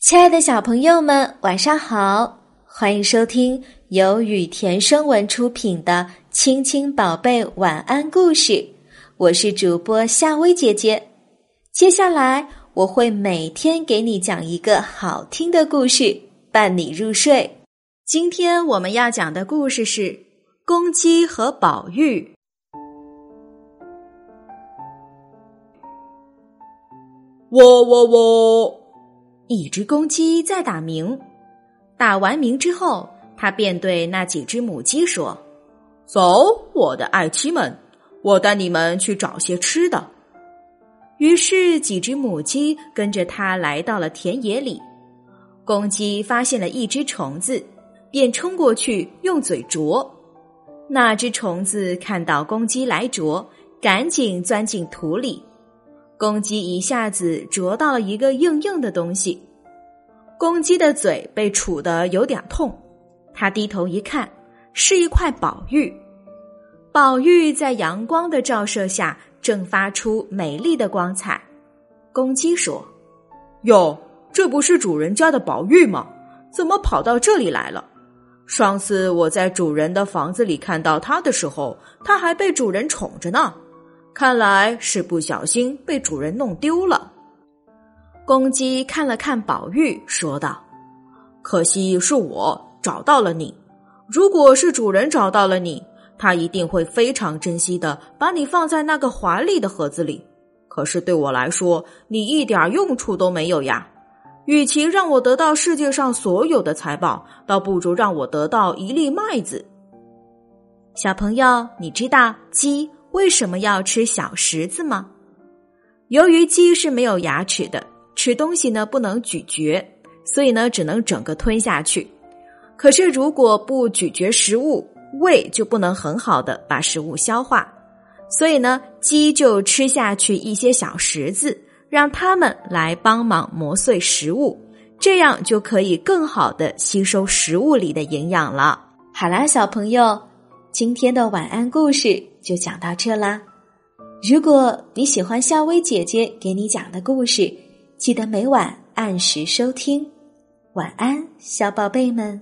亲爱的小朋友们，晚上好！欢迎收听由雨田声文出品的《亲亲宝贝晚安故事》，我是主播夏薇姐姐。接下来我会每天给你讲一个好听的故事，伴你入睡。今天我们要讲的故事是《公鸡和宝玉》。喔喔喔！一只公鸡在打鸣，打完鸣之后，它便对那几只母鸡说：“走，我的爱妻们，我带你们去找些吃的。”于是，几只母鸡跟着它来到了田野里。公鸡发现了一只虫子，便冲过去用嘴啄。那只虫子看到公鸡来啄，赶紧钻进土里。公鸡一下子啄到了一个硬硬的东西，公鸡的嘴被杵得有点痛。他低头一看，是一块宝玉。宝玉在阳光的照射下正发出美丽的光彩。公鸡说：“哟，这不是主人家的宝玉吗？怎么跑到这里来了？上次我在主人的房子里看到它的时候，它还被主人宠着呢。”看来是不小心被主人弄丢了。公鸡看了看宝玉，说道：“可惜是我找到了你。如果是主人找到了你，他一定会非常珍惜的把你放在那个华丽的盒子里。可是对我来说，你一点用处都没有呀。与其让我得到世界上所有的财宝，倒不如让我得到一粒麦子。”小朋友，你知道鸡？为什么要吃小石子吗？由于鸡是没有牙齿的，吃东西呢不能咀嚼，所以呢只能整个吞下去。可是如果不咀嚼食物，胃就不能很好的把食物消化，所以呢鸡就吃下去一些小石子，让它们来帮忙磨碎食物，这样就可以更好的吸收食物里的营养了。好啦，小朋友。今天的晚安故事就讲到这啦。如果你喜欢夏薇姐姐给你讲的故事，记得每晚按时收听。晚安，小宝贝们。